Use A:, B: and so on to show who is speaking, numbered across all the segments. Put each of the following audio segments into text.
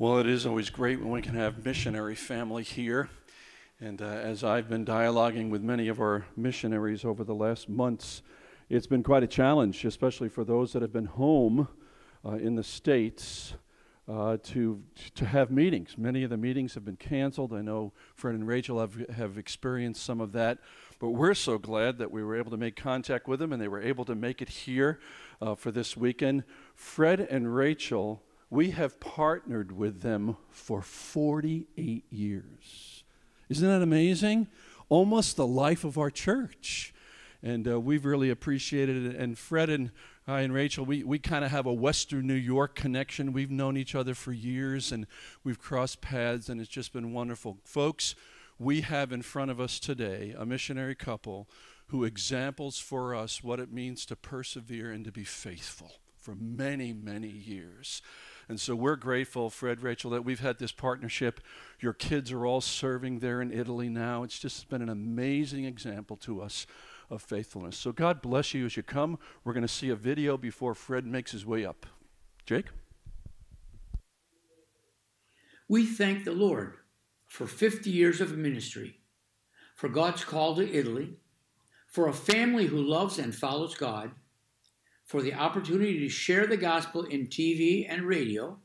A: Well, it is always great when we can have missionary family here. And uh, as I've been dialoguing with many of our missionaries over the last months, it's been quite a challenge, especially for those that have been home uh, in the States. Uh, to to have meetings. Many of the meetings have been canceled. I know Fred and Rachel have have experienced some of that, but we're so glad that we were able to make contact with them and they were able to make it here uh, for this weekend. Fred and Rachel we have partnered with them for 48 years. Isn't that amazing? Almost the life of our church. And uh, we've really appreciated it. And Fred and I and Rachel, we, we kind of have a Western New York connection. We've known each other for years and we've crossed paths, and it's just been wonderful. Folks, we have in front of us today a missionary couple who examples for us what it means to persevere and to be faithful for many, many years. And so we're grateful, Fred, Rachel, that we've had this partnership. Your kids are all serving there in Italy now. It's just been an amazing example to us of faithfulness. So God bless you as you come. We're going to see a video before Fred makes his way up. Jake?
B: We thank the Lord for 50 years of ministry, for God's call to Italy, for a family who loves and follows God, for the opportunity to share the gospel in TV and radio,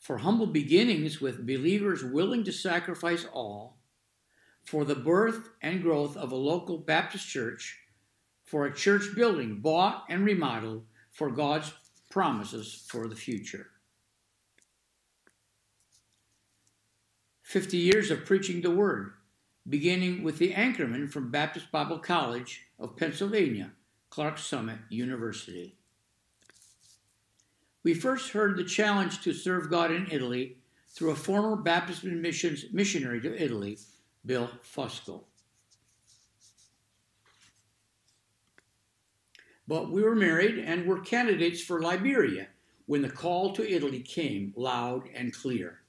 B: for humble beginnings with believers willing to sacrifice all, for the birth and growth of a local Baptist church, for a church building bought and remodeled for God's promises for the future. 50 years of preaching the Word, beginning with the anchorman from Baptist Bible College of Pennsylvania, Clarks Summit University. We first heard the challenge to serve God in Italy through a former Baptist missions missionary to Italy, Bill Fusco. But we were married and were candidates for Liberia when the call to Italy came loud and clear.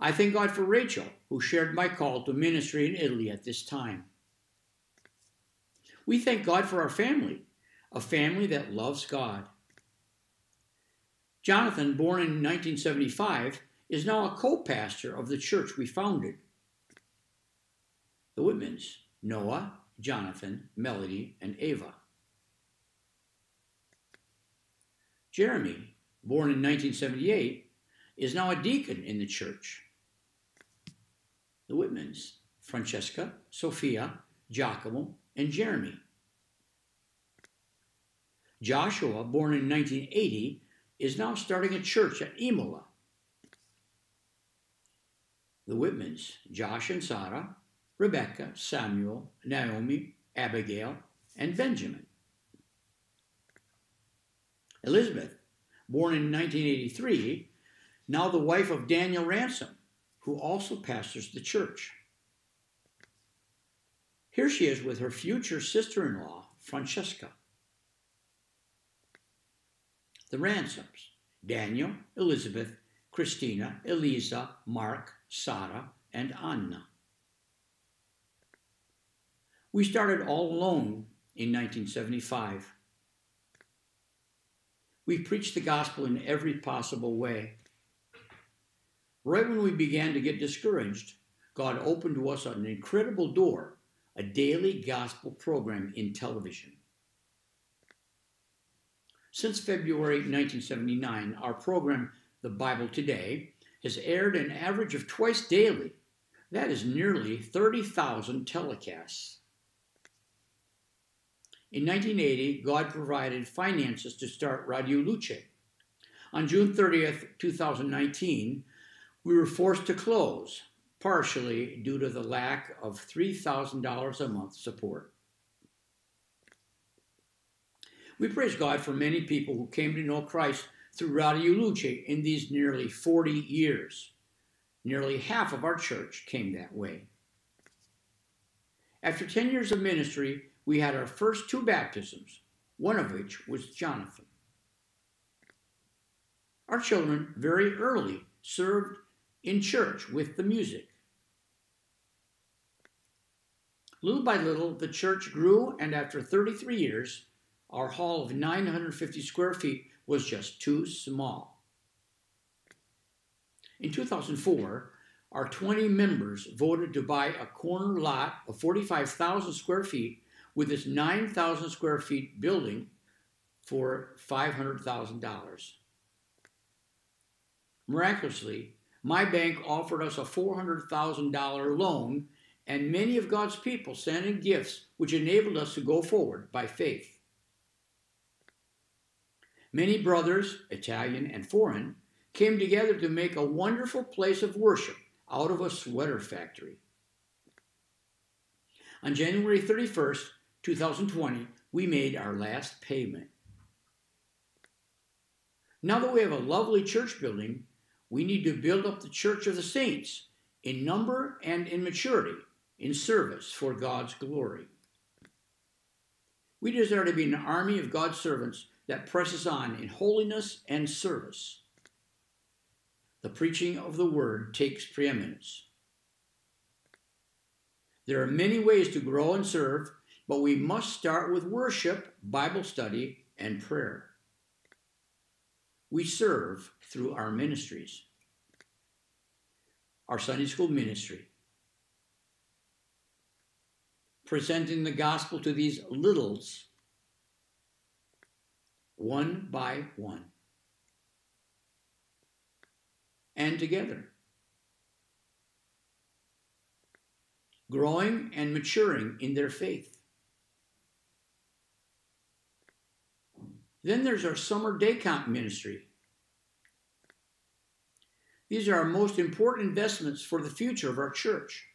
B: I thank God for Rachel, who shared my call to ministry in Italy at this time. We thank God for our family, a family that loves God. Jonathan, born in 1975, is now a co pastor of the church we founded. The Whitmans, Noah, Jonathan, Melody, and Ava. Jeremy, born in 1978, is now a deacon in the church. The Whitmans, Francesca, Sophia, Giacomo, and Jeremy. Joshua, born in 1980, is now starting a church at Imola. The Whitmans, Josh and Sarah, Rebecca, Samuel, Naomi, Abigail, and Benjamin. Elizabeth, born in 1983, now the wife of Daniel Ransom, who also pastors the church. Here she is with her future sister in law, Francesca. The Ransoms Daniel, Elizabeth, Christina, Elisa, Mark, Sarah, and Anna. We started all alone in 1975. We preached the gospel in every possible way. Right when we began to get discouraged, God opened to us an incredible door a daily gospel program in television. Since February 1979, our program, The Bible Today, has aired an average of twice daily. That is nearly 30,000 telecasts. In 1980, God provided finances to start Radio Luce. On June 30th, 2019, we were forced to close, partially due to the lack of $3,000 a month support. We praise God for many people who came to know Christ through Radio Luce in these nearly 40 years. Nearly half of our church came that way. After 10 years of ministry, we had our first two baptisms, one of which was Jonathan. Our children very early served in church with the music. Little by little, the church grew, and after 33 years, our hall of 950 square feet was just too small. In 2004, our 20 members voted to buy a corner lot of 45,000 square feet with this 9,000 square feet building for $500,000. Miraculously, my bank offered us a $400,000 loan, and many of God's people sent in gifts which enabled us to go forward by faith. Many brothers, Italian and foreign, came together to make a wonderful place of worship out of a sweater factory. On January 31st, 2020, we made our last payment. Now that we have a lovely church building, we need to build up the church of the saints in number and in maturity, in service for God's glory. We desire to be an army of God's servants that presses on in holiness and service. The preaching of the word takes preeminence. There are many ways to grow and serve, but we must start with worship, Bible study, and prayer. We serve through our ministries. Our Sunday school ministry, presenting the gospel to these littles one by one and together. Growing and maturing in their faith. Then there's our summer day camp ministry. These are our most important investments for the future of our church.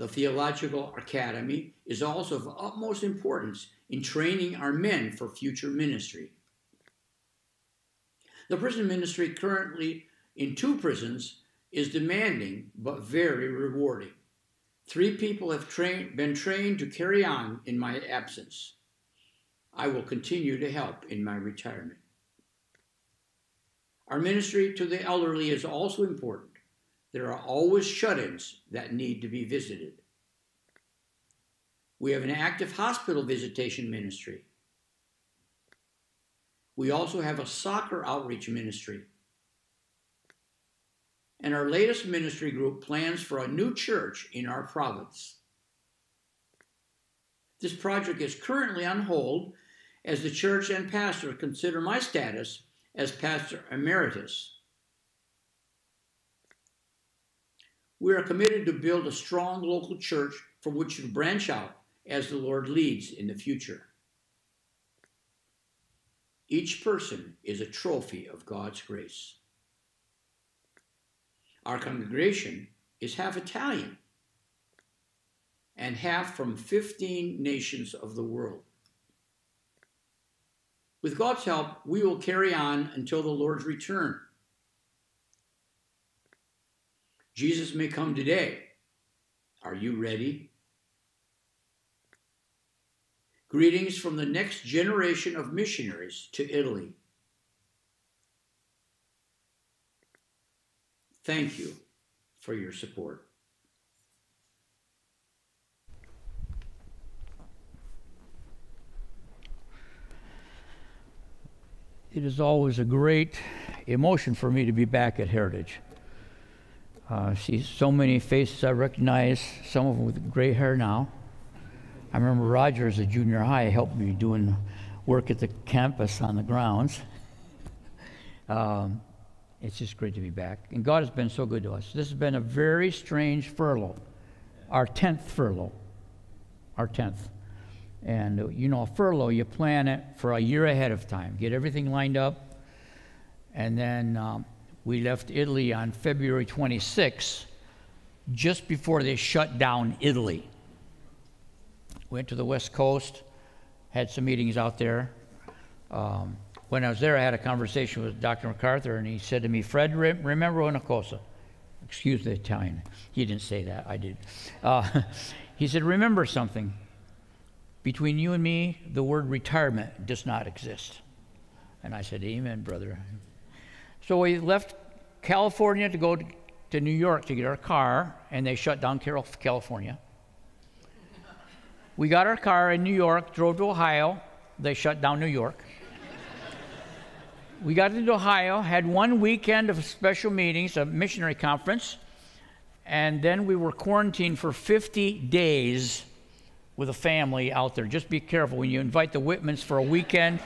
B: The Theological Academy is also of utmost importance in training our men for future ministry. The prison ministry currently in two prisons is demanding but very rewarding. Three people have been trained to carry on in my absence. I will continue to help in my retirement. Our ministry to the elderly is also important. There are always shut ins that need to be visited. We have an active hospital visitation ministry. We also have a soccer outreach ministry. And our latest ministry group plans for a new church in our province. This project is currently on hold as the church and pastor consider my status as pastor emeritus. We are committed to build a strong local church from which to branch out as the Lord leads in the future. Each person is a trophy of God's grace. Our congregation is half Italian and half from 15 nations of the world. With God's help, we will carry on until the Lord's return. Jesus may come today. Are you ready? Greetings from the next generation of missionaries to Italy. Thank you for your support.
C: It is always a great emotion for me to be back at Heritage. Uh, see so many faces I recognize, some of them with gray hair now. I remember Roger as a junior high helped me doing work at the campus on the grounds. Um, it's just great to be back. And God has been so good to us. This has been a very strange furlough, our 10th furlough. Our 10th. And uh, you know, a furlough, you plan it for a year ahead of time, get everything lined up. And then um, we left Italy on February 26, just before they shut down Italy. Went to the West Coast, had some meetings out there. Um, when I was there, I had a conversation with Dr. MacArthur, and he said to me, Fred, re- remember una cosa. Excuse the Italian. He didn't say that, I did. Uh, he said, Remember something. Between you and me, the word retirement does not exist. And I said, Amen, brother. So we left California to go to, to New York to get our car, and they shut down California. We got our car in New York, drove to Ohio, they shut down New York.
B: we got into Ohio, had one weekend of special meetings, a missionary conference, and then we were quarantined for 50 days with a family out there. Just be careful when you invite the Whitmans for a weekend.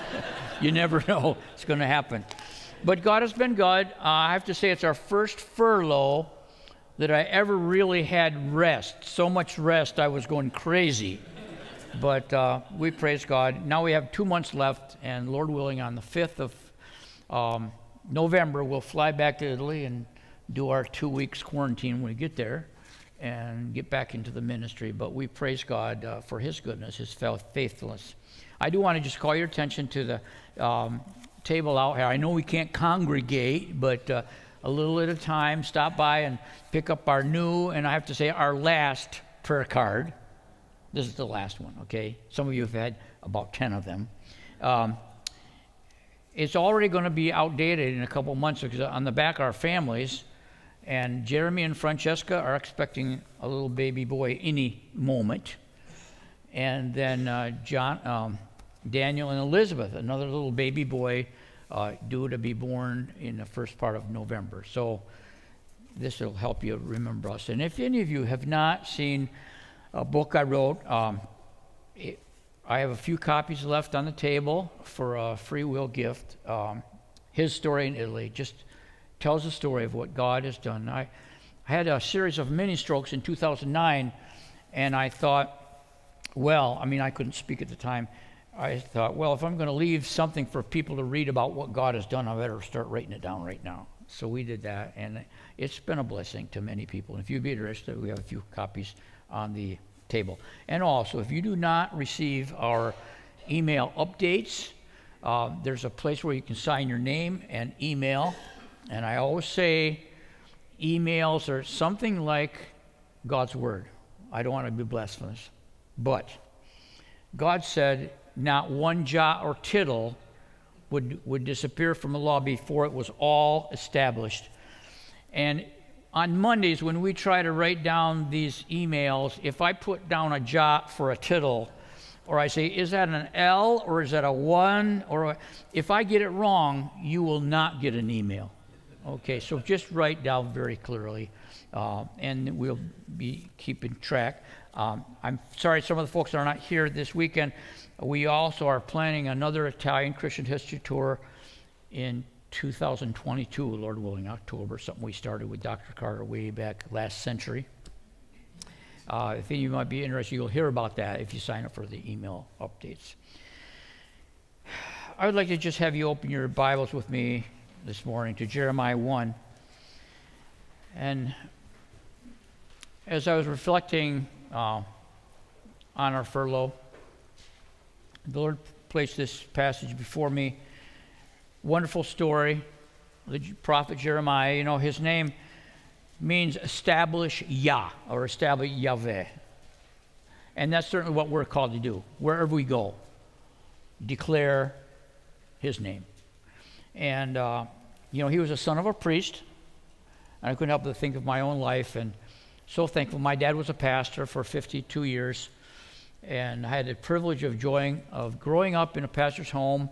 B: you never know what's going to happen. But God has been good. Uh, I have to say, it's our first furlough that I ever really had rest. So much rest, I was going crazy. But uh, we praise God. Now we have two months left, and Lord willing, on the 5th of um, November, we'll fly back to Italy and do our two weeks quarantine when we get there and get back into the ministry. But we praise God uh, for His goodness, His faithfulness. I do want to just call your attention to the um, table out here. I know we can't congregate, but uh, a little at a time, stop by and pick up our new, and I have to say, our last prayer card. This is the last one, okay? Some of you have had about 10 of them. Um, it's already going to be outdated in a couple months because on the back are families and Jeremy and Francesca are expecting a little baby boy any moment. And then uh, John, um, Daniel and Elizabeth, another little baby boy, uh, due to be born in the first part of November. So this will help you remember us. And if any of you have not seen a book I wrote, um, it, I have a few copies left on the table for a free will gift. Um, his story in Italy. Just tells the story of what God has done. I, I had a series of mini strokes in 2009, and I thought, well, I mean, I couldn't speak at the time. I thought, well, if I'm going to leave something for people to read about what God has done, I better start writing it down right now. So we did that, and it's been a blessing to many people. And if you'd be interested, we have a few copies on the table. And also, if you do not receive our email updates, uh, there's a place where you can sign your name and email and I always say emails are something like God's Word. I don't want to be blasphemous. But God said not one jot or tittle would, would disappear from the law before it was all established. And on Mondays, when we try to write down these emails, if I put down a jot for a tittle, or I say, is that an L or is that a one? Or a, if I get it wrong, you will not get an email. Okay, so just write down very clearly, uh, and we'll be keeping track. Um, I'm sorry some of the folks are not here this weekend. We also are planning another Italian Christian history tour in 2022, Lord willing, October, something we started with Dr. Carter way back last century. Uh, if any of you might be interested, you'll hear about that if you sign up for the email updates. I would like to just have you open your Bibles with me this morning to Jeremiah 1. And as I was reflecting uh, on our furlough, the Lord placed this passage before me. Wonderful story. The prophet Jeremiah, you know, his name means establish Yah or establish Yahweh. And that's certainly what we're called to do. Wherever we go, declare his name. And, uh, you know, he was a son of a priest. And I couldn't help but think of my own life and so thankful. My dad was a pastor for 52 years. And I had the privilege of, of growing up in a pastor's home,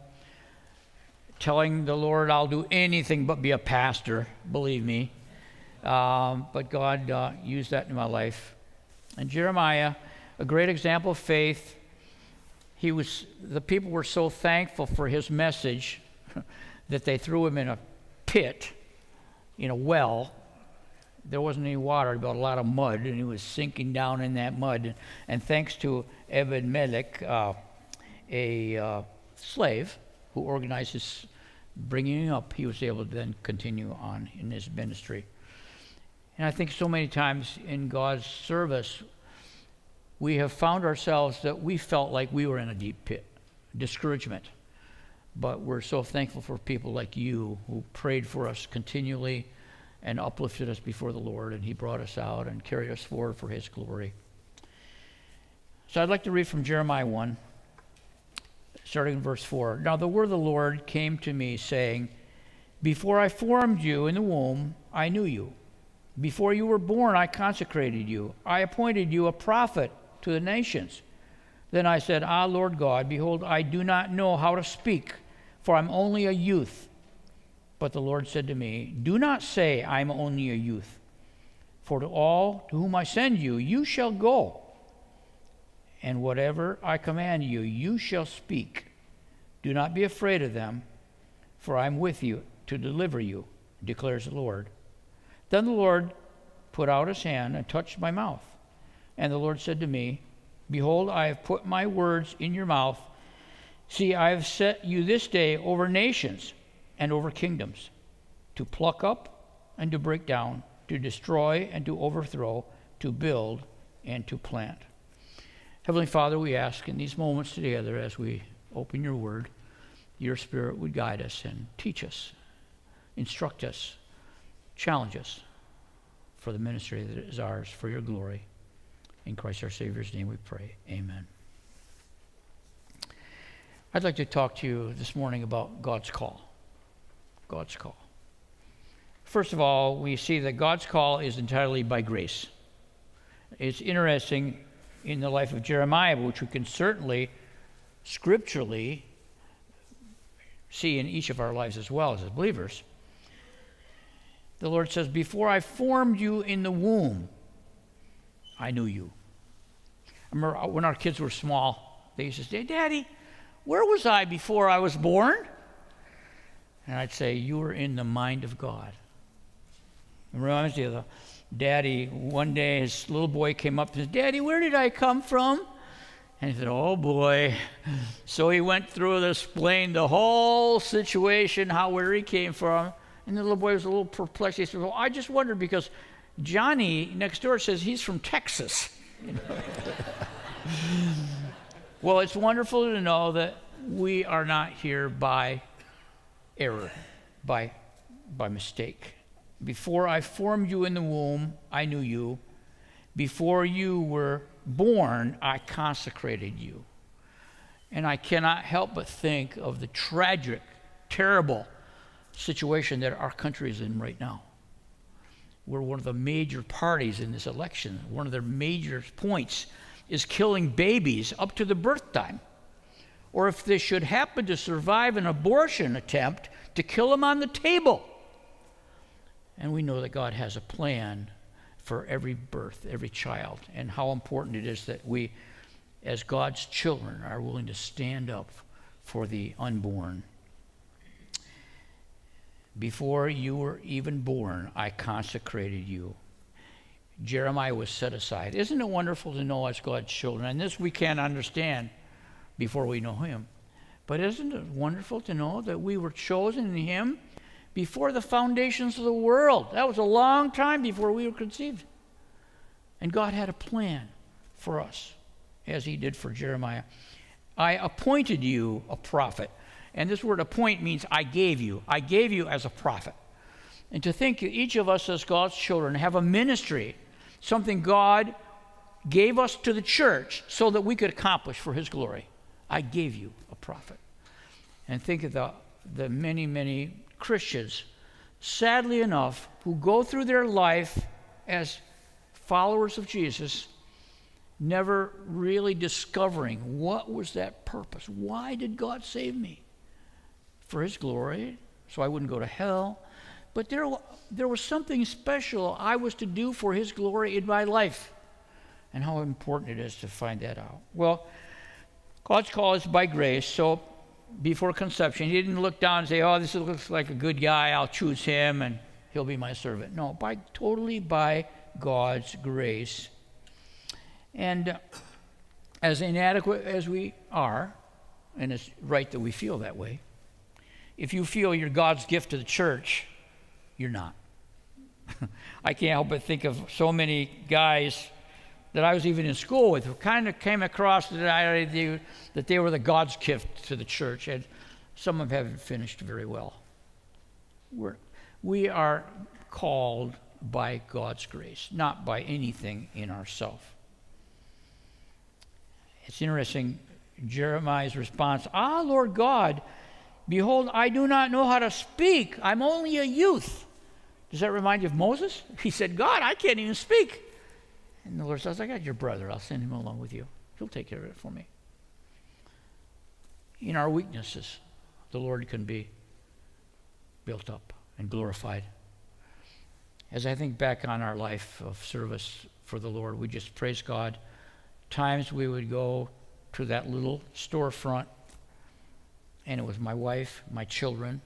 B: telling the Lord, I'll do anything but be a pastor, believe me. Um, but God uh, used that in my life. And Jeremiah, a great example of faith, he was, the people were so thankful for his message that they threw him in a pit, in a well. There wasn't any water, but a lot of mud, and he was sinking down in that mud. And thanks to Ebed Melech, uh, a uh, slave who organized his bringing him up, he was able to then continue on in his ministry. And I think so many times in God's service, we have found ourselves that we felt like we were in a deep pit, discouragement. But we're so thankful for people like you who prayed for us continually and uplifted us before the Lord, and He brought us out and carried us forward for His glory. So I'd like to read from Jeremiah 1, starting in verse 4. Now the word of the Lord came to me, saying, Before I formed you in the womb, I knew you. Before you were born, I consecrated you. I appointed you a prophet to the nations. Then I said, Ah, Lord God, behold, I do not know how to speak for I'm only a youth. But the Lord said to me, Do not say, I'm only a youth. For to all to whom I send you, you shall go. And whatever I command you, you shall speak. Do not be afraid of them, for I am with you to deliver you, declares the Lord. Then the Lord put out his hand and touched my mouth. And the Lord said to me, Behold, I have put my words in your mouth. See, I have set you this day over nations and over kingdoms, to pluck up and to break down, to destroy and to overthrow, to build and to plant. Heavenly Father, we ask in these moments together as we open your word, your spirit would guide us and teach us, instruct us, challenge us for the ministry that is ours for your glory. In Christ our Savior's name we pray. Amen. I'd like to talk to you this morning about God's call. God's call. First of all, we see that God's call is entirely by grace. It's interesting in the life of Jeremiah, which we can certainly scripturally see in each of our lives as well as believers. The Lord says, Before I formed you in the womb, I knew you. I remember when our kids were small, they used to say, Daddy, where was I before I was born? And I'd say, You are in the mind of God. It reminds me of the daddy. One day, his little boy came up and said, Daddy, where did I come from? And he said, Oh boy. So he went through and explained the whole situation, how where he came from. And the little boy was a little perplexed. He said, Well, I just wondered because Johnny next door says he's from Texas. Well, it's wonderful to know that we are not here by error, by, by mistake. Before I formed you in the womb, I knew you. Before you were born, I consecrated you. And I cannot help but think of the tragic, terrible situation that our country is in right now. We're one of the major parties in this election. One of their major points is killing babies up to the birth time. Or if they should happen to survive an abortion attempt, to kill them on the table. And we know that God has a plan for every birth, every child, and how important it is that we, as God's children, are willing to stand up for the unborn. Before you were even born, I consecrated you. Jeremiah was set aside. Isn't it wonderful to know as God's children? And this we can't understand before we know Him. But isn't it wonderful to know that we were chosen in Him before the foundations of the world? That was a long time before we were conceived. And God had a plan for us, as He did for Jeremiah. I appointed you a prophet. And this word appoint means I gave you. I gave you as a prophet. And to think each of us as God's children have a ministry, something God gave us to the church so that we could accomplish for His glory. I gave you a prophet. And think of the, the many, many Christians, sadly enough, who go through their life as followers of Jesus never really discovering what was that purpose. Why did God save me? for his glory, so I wouldn't go to hell. But there, there was something special I was to do for his glory in my life. And how important it is to find that out. Well, God's call is by grace, so before conception, he didn't look down and say, Oh, this looks like a good guy, I'll choose him and he'll be my servant. No, by totally by God's grace. And uh, as inadequate as we are, and it's right that we feel that way, if you feel you're God's gift to the church, you're not. I can't help but think of so many guys that I was even in school with kind of came across that, I, that they were the God's gift to the church, and some of them haven't finished very well. We're, we are called by God's grace, not by anything in ourselves. It's interesting, Jeremiah's response, Ah, Lord God, Behold, I do not know how to speak. I'm only a youth. Does that remind you of Moses? He said, God, I can't even speak. And the Lord says, I got your brother. I'll send him along with you. He'll take care of it for me. In our weaknesses, the Lord can be built up and glorified. As I think back on our life of service for the Lord, we just praise God. Times we would go to that little storefront, and it was my wife, my children,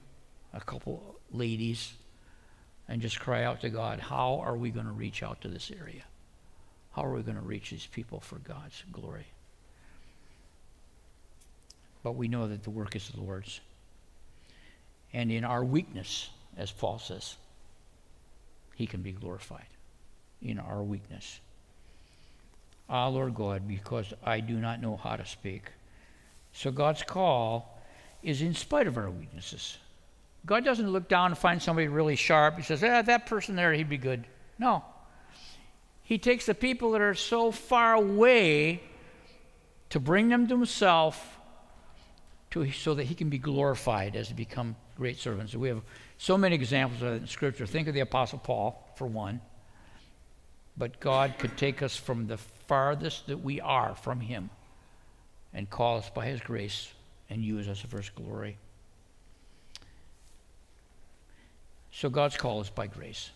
B: a couple ladies, and just cry out to God, how are we going to reach out to this area? How are we going to reach these people for God's glory? But we know that the work is the Lord's. And in our weakness, as Paul says, he can be glorified. In our weakness. Ah, Lord God, because I do not know how to speak. So God's call is in spite of our weaknesses. God doesn't look down and find somebody really sharp. He says, ah, that person there, he'd be good. No. He takes the people that are so far away to bring them to himself to, so that he can be glorified as they become great servants. We have so many examples of that in Scripture. Think of the Apostle Paul, for one. But God could take us from the farthest that we are from him and call us by his grace and use us for his glory. So God's call is by grace.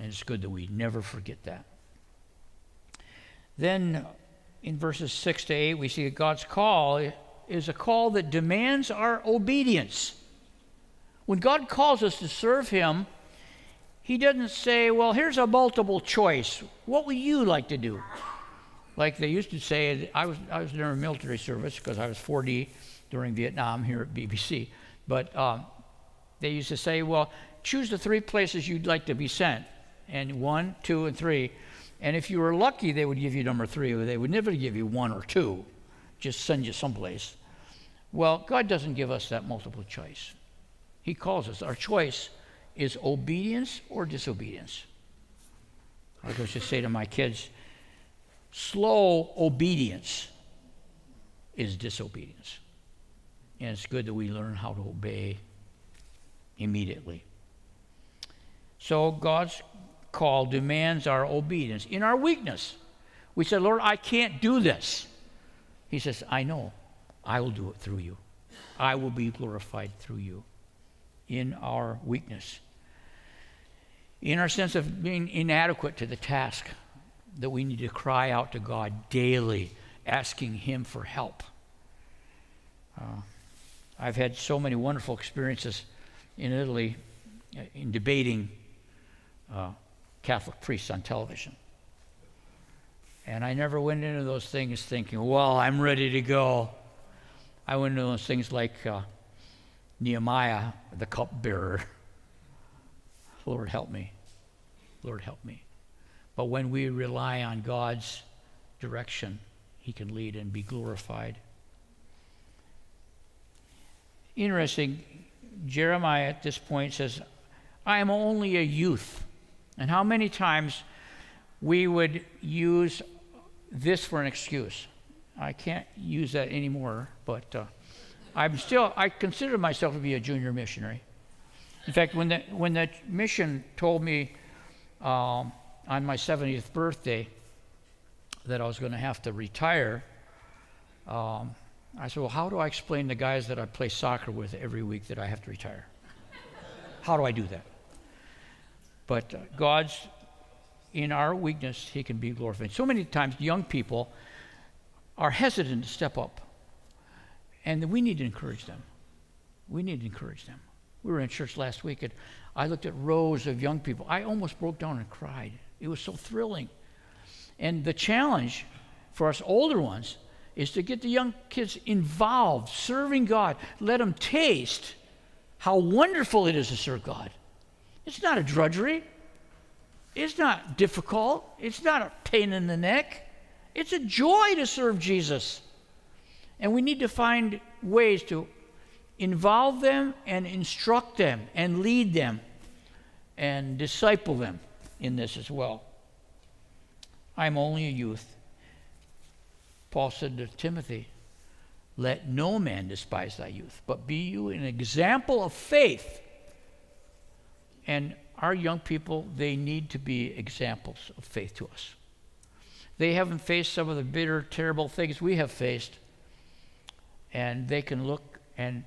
B: And it's good that we never forget that. Then in verses 6 to 8, we see that God's call is a call that demands our obedience. When God calls us to serve Him, He doesn't say, Well, here's a multiple choice. What would you like to do? Like they used to say, I was, I was in a military service because I was 4D during Vietnam here at BBC. But um, they used to say, Well, choose the three places you'd like to be sent, and one, two, and three. And if you were lucky, they would give you number three, they would never give you one or two, just send you someplace. Well, God doesn't give us that multiple choice. He calls us. Our choice is obedience or disobedience. I was just say to my kids, slow obedience is disobedience. And it's good that we learn how to obey immediately. So God's call demands our obedience. In our weakness, we said, Lord, I can't do this. He says, I know. I will do it through you. I will be glorified through you in our weakness. In our sense of being inadequate to the task, that we need to cry out to God daily, asking Him for help. Uh, I've had so many wonderful experiences in Italy uh, in debating uh, Catholic priests on television. And I never went into those things thinking, well, I'm ready to go. I went into those things like uh, Nehemiah, the cupbearer. Lord, help me. Lord, help me. But when we rely on God's direction, He can lead and be glorified. Interesting, Jeremiah at this point says, I am only a youth. And how many times we would use this for an excuse. I can't use that anymore, but uh, I'm still, I consider myself to be a junior missionary. In fact, when the, when the mission told me um, on my 70th birthday that I was going to have to retire, um, I said, Well, how do I explain the guys that I play soccer with every week that I have to retire? How do I do that? But uh, God's, in our weakness, He can be glorified. So many times, young people are hesitant to step up. And we need to encourage them. We need to encourage them. We were in church last week, and I looked at rows of young people. I almost broke down and cried. It was so thrilling. And the challenge for us older ones is to get the young kids involved, serving God. Let them taste how wonderful it is to serve God. It's not a drudgery. It's not difficult. It's not a pain in the neck. It's a joy to serve Jesus. And we need to find ways to involve them and instruct them and lead them and disciple them in this as well. I'm only a youth. Paul said to Timothy, Let no man despise thy youth, but be you an example of faith and our young people, they need to be examples of faith to us. They haven't faced some of the bitter, terrible things we have faced, and they can look and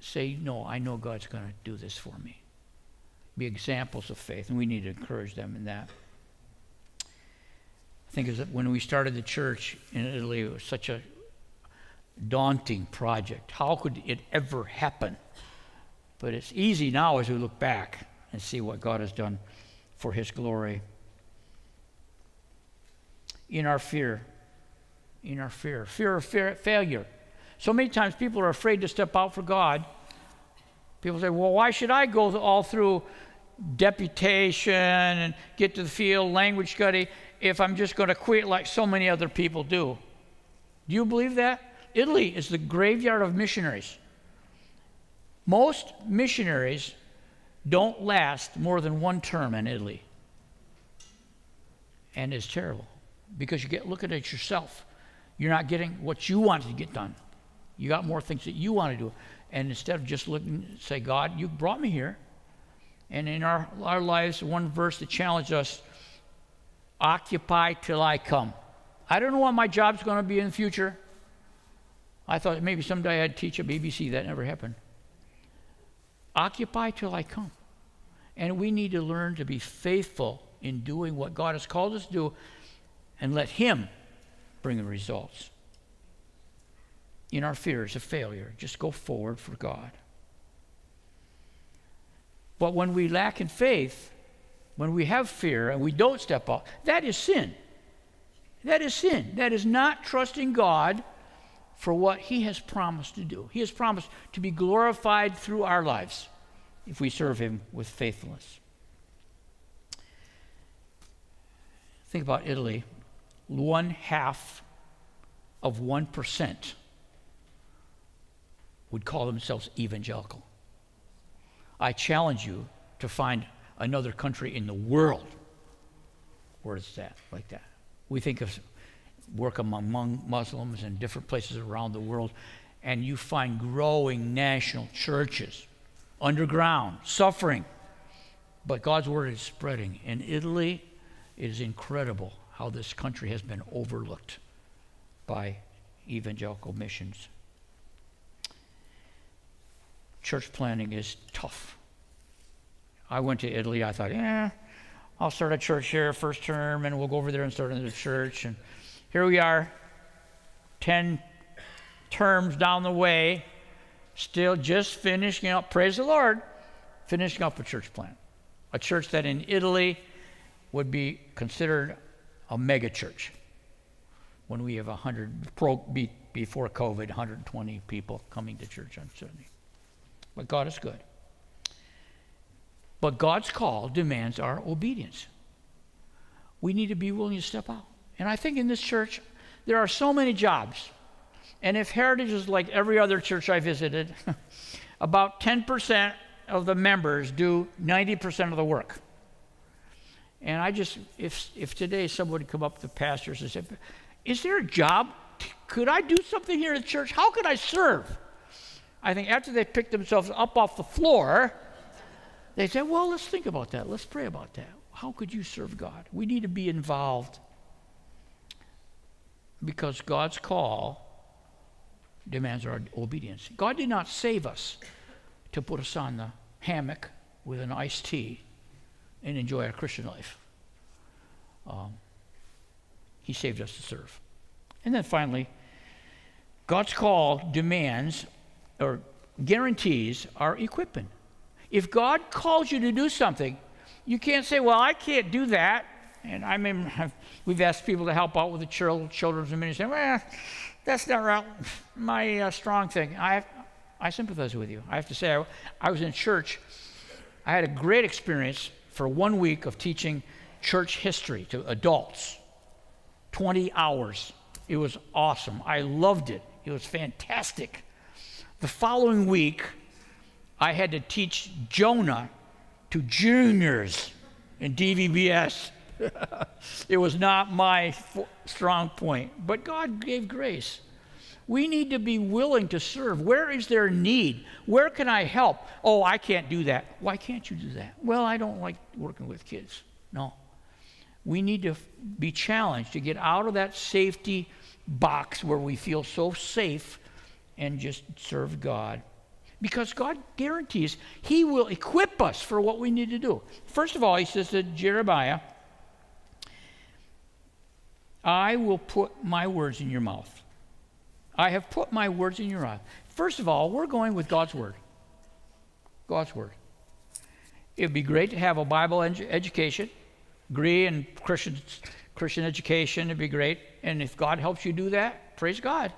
B: say, No, I know God's going to do this for me. Be examples of faith, and we need to encourage them in that. I think is that when we started the church in Italy, it was such a daunting project. How could it ever happen? But it's easy now as we look back and see what God has done for His glory. In our fear, in our fear, fear of failure. So many times people are afraid to step out for God. People say, well, why should I go all through deputation and get to the field, language study, if I'm just going to quit like so many other people do? Do you believe that? Italy is the graveyard of missionaries. Most missionaries don't last more than one term in Italy. And it's terrible because you get looking at yourself. You're not getting what you wanted to get done. You got more things that you want to do. And instead of just looking, say, God, you brought me here. And in our, our lives, one verse that challenged us occupy till I come. I don't know what my job's going to be in the future. I thought maybe someday I'd teach at BBC. That never happened. Occupy till I come. And we need to learn to be faithful in doing what God has called us to do and let Him bring the results. In our fears of failure, just go forward for God. But when we lack in faith, when we have fear and we don't step up, that is sin. That is sin. That is not trusting God for what He has promised to do. He has promised to be glorified through our lives if we serve Him with faithfulness. Think about Italy. One half of 1% would call themselves evangelical. I challenge you to find another country in the world where it's that, like that. We think of work among Muslims in different places around the world, and you find growing national churches underground, suffering. But God's word is spreading. In Italy, it is incredible how this country has been overlooked by evangelical missions. Church planting is tough. I went to Italy. I thought, yeah, I'll start a church here first term, and we'll go over there and start another church. And here we are, 10 terms down the way, still just finishing up, praise the Lord, finishing up a church plant. A church that in Italy would be considered a mega church. When we have 100, before COVID, 120 people coming to church on Sunday. But God is good. But God's call demands our obedience. We need to be willing to step out. And I think in this church, there are so many jobs. And if Heritage is like every other church I visited, about 10% of the members do 90% of the work. And I just, if, if today somebody come up to pastors and say, Is there a job? Could I do something here at church? How could I serve? I think after they pick themselves up off the floor, they say, Well, let's think about that. Let's pray about that. How could you serve God? We need to be involved because God's call demands our obedience. God did not save us to put us on the hammock with an iced tea and enjoy our Christian life. Um, he saved us to serve. And then finally, God's call demands or guarantees our equipping. If God calls you to do something, you can't say, Well, I can't do that. And I mean, we've asked people to help out with the children's ministry. Well, that's not my uh, strong thing. I, have, I sympathize with you. I have to say, I, I was in church. I had a great experience for one week of teaching church history to adults 20 hours. It was awesome. I loved it. It was fantastic. The following week, I had to teach Jonah to juniors in DVBS. it was not my strong point, but God gave grace. We need to be willing to serve. Where is there need? Where can I help? Oh, I can't do that. Why can't you do that? Well, I don't like working with kids. No. We need to be challenged to get out of that safety box where we feel so safe and just serve God. Because God guarantees He will equip us for what we need to do. First of all, He says to Jeremiah, I will put my words in your mouth. I have put my words in your mouth. First of all, we're going with God's word. God's word. It would be great to have a Bible edu- education, agree in Christian, Christian education, it'd be great. And if God helps you do that, praise God.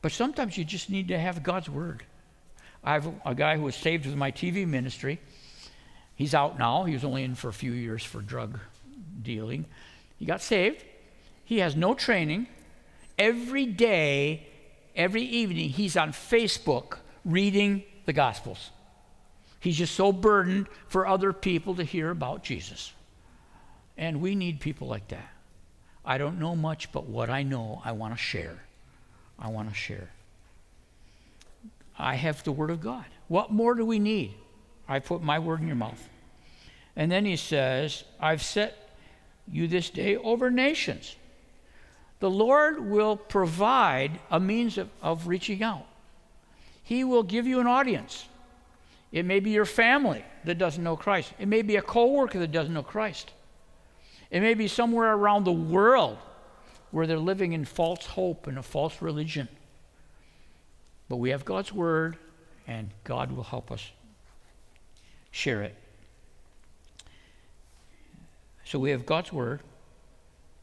B: But sometimes you just need to have God's word. I have a guy who was saved with my TV ministry. He's out now. He was only in for a few years for drug dealing. He got saved. He has no training. Every day, every evening, he's on Facebook reading the Gospels. He's just so burdened for other people to hear about Jesus. And we need people like that. I don't know much, but what I know, I want to share. I want to share. I have the Word of God. What more do we need? I put my word in your mouth. And then he says, I've set you this day over nations. The Lord will provide a means of, of reaching out. He will give you an audience. It may be your family that doesn't know Christ. It may be a coworker that doesn't know Christ. It may be somewhere around the world where they're living in false hope and a false religion. But we have God's word, and God will help us share it. So we have God's word.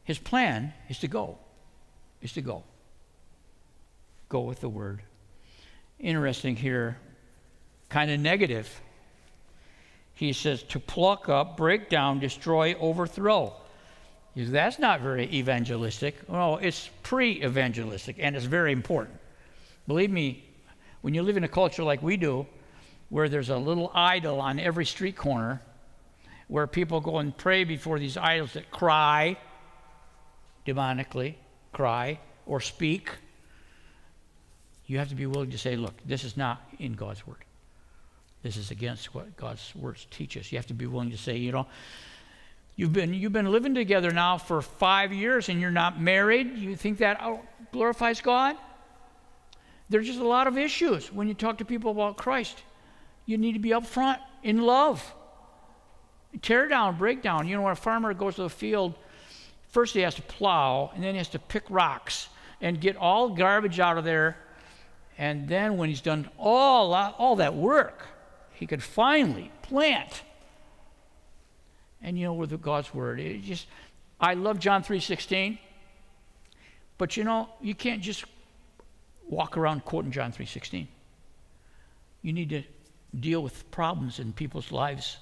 B: His plan is to go, is to go. Go with the word. Interesting here, kind of negative. He says to pluck up, break down, destroy, overthrow. Says, That's not very evangelistic. Well, it's pre evangelistic, and it's very important. Believe me, when you live in a culture like we do, where there's a little idol on every street corner, where people go and pray before these idols that cry, demonically, cry, or speak, you have to be willing to say, look, this is not in God's Word. This is against what God's words teach us. You have to be willing to say, you know, you've been, you've been living together now for five years and you're not married. You think that glorifies God? There's just a lot of issues when you talk to people about Christ. You need to be upfront in love. Tear down, break down. You know, when a farmer goes to the field, first he has to plow, and then he has to pick rocks and get all garbage out of there. And then when he's done all, all that work, he could finally plant. And you know, with God's word, it just I love John 3:16. But you know, you can't just walk around quoting John 3:16. You need to deal with problems in people's lives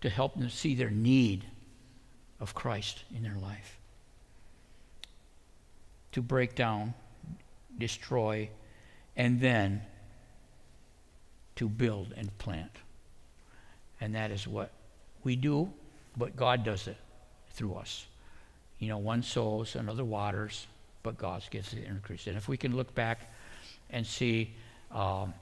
B: to help them see their need of Christ in their life. To break down, destroy, and then to build and plant. And that is what we do, but God does it through us. You know, one sows, another waters, but God gives the increase. And if we can look back and see, um,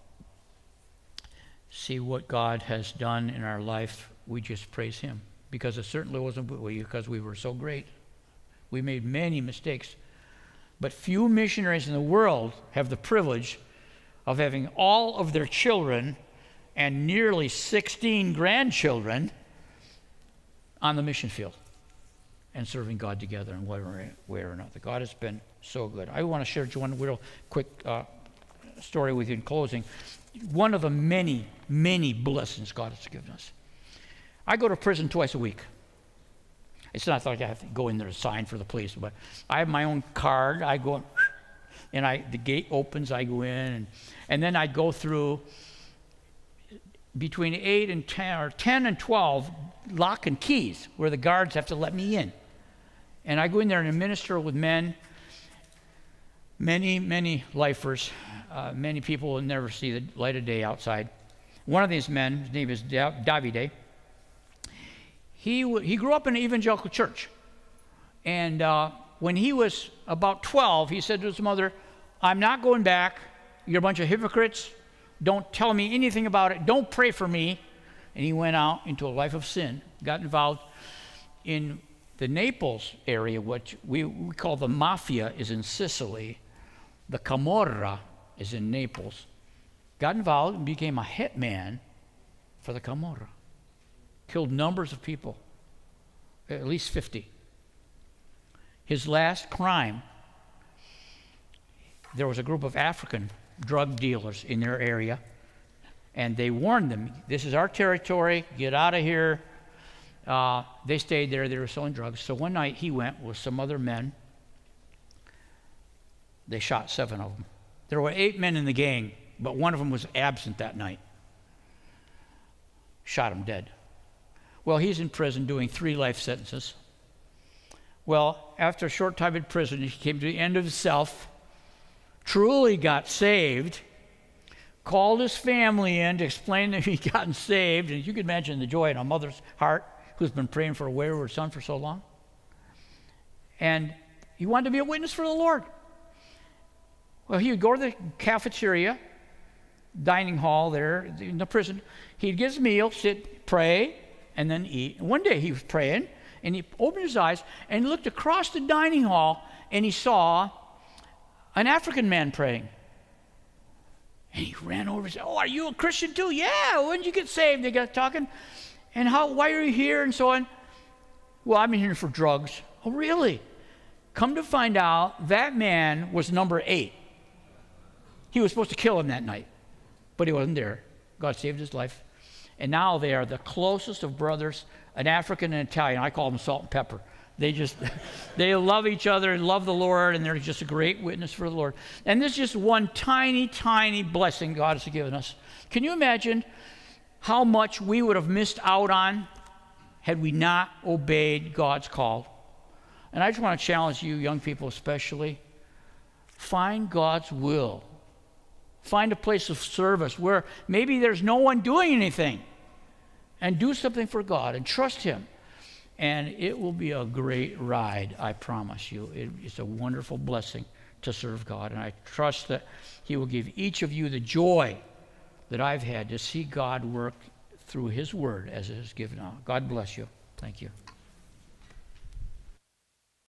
B: see what God has done in our life, we just praise Him because it certainly wasn't because we were so great. We made many mistakes, but few missionaries in the world have the privilege of having all of their children and nearly 16 grandchildren on the mission field and serving God together in whatever way or another. God has been so good. I want to share one real quick uh, story with you in closing. One of the many, many blessings God has given us. I go to prison twice a week. It's not like I have to go in there to sign for the police, but I have my own card. I go and I the gate opens, I go in, and, and then I go through between 8 and 10 or 10 and 12 lock and keys where the guards have to let me in. And I go in there and minister with men, many, many lifers. Uh, many people will never see the light of day outside. One of these men, his name is Davide, he, he grew up in an evangelical church. And uh, when he was about 12, he said to his mother, I'm not going back. You're a bunch of hypocrites. Don't tell me anything about it. Don't pray for me. And he went out into a life of sin, got involved in the Naples area, which we, we call the mafia, is in Sicily. The Camorra is in Naples. got involved and became a hitman for the Camorra. Killed numbers of people, at least 50. His last crime, there was a group of African drug dealers in their area, and they warned them this is our territory, get out of here. Uh, they stayed there, they were selling drugs. So one night he went with some other men. They shot seven of them. There were eight men in the gang, but one of them was absent that night. Shot him dead. Well, he's in prison doing three life sentences. Well, after a short time in prison, he came to the end of himself, truly got saved, called his family in to explain that he'd gotten saved. And you can imagine the joy in a mother's heart who's been praying for a wayward son for so long. And he wanted to be a witness for the Lord. Well, he would go to the cafeteria, dining hall there in the prison. He'd get his meal, sit, pray, and then eat. And one day he was praying, and he opened his eyes and looked across the dining hall, and he saw an African man praying. And he ran over and said, Oh, are you a Christian too? Yeah, when did you get saved? They got talking. And how, why are you here? And so on. Well, I've been here for drugs. Oh, really? Come to find out, that man was number eight. He was supposed to kill him that night, but he wasn't there. God saved his life. And now they are the closest of brothers, an African and Italian. I call them salt and pepper. They just, they love each other and love the Lord, and they're just a great witness for the Lord. And this is just one tiny, tiny blessing God has given us. Can you imagine how much we would have missed out on had we not obeyed God's call? And I just want to challenge you, young people especially, find God's will. Find a place of service where maybe there's no one doing anything. And do something for God and trust Him. And it will be a great ride, I promise you. It, it's a wonderful blessing to serve God. And I trust that He will give each of you the joy that I've had to see God work through His Word as it is given out. God bless you. Thank you.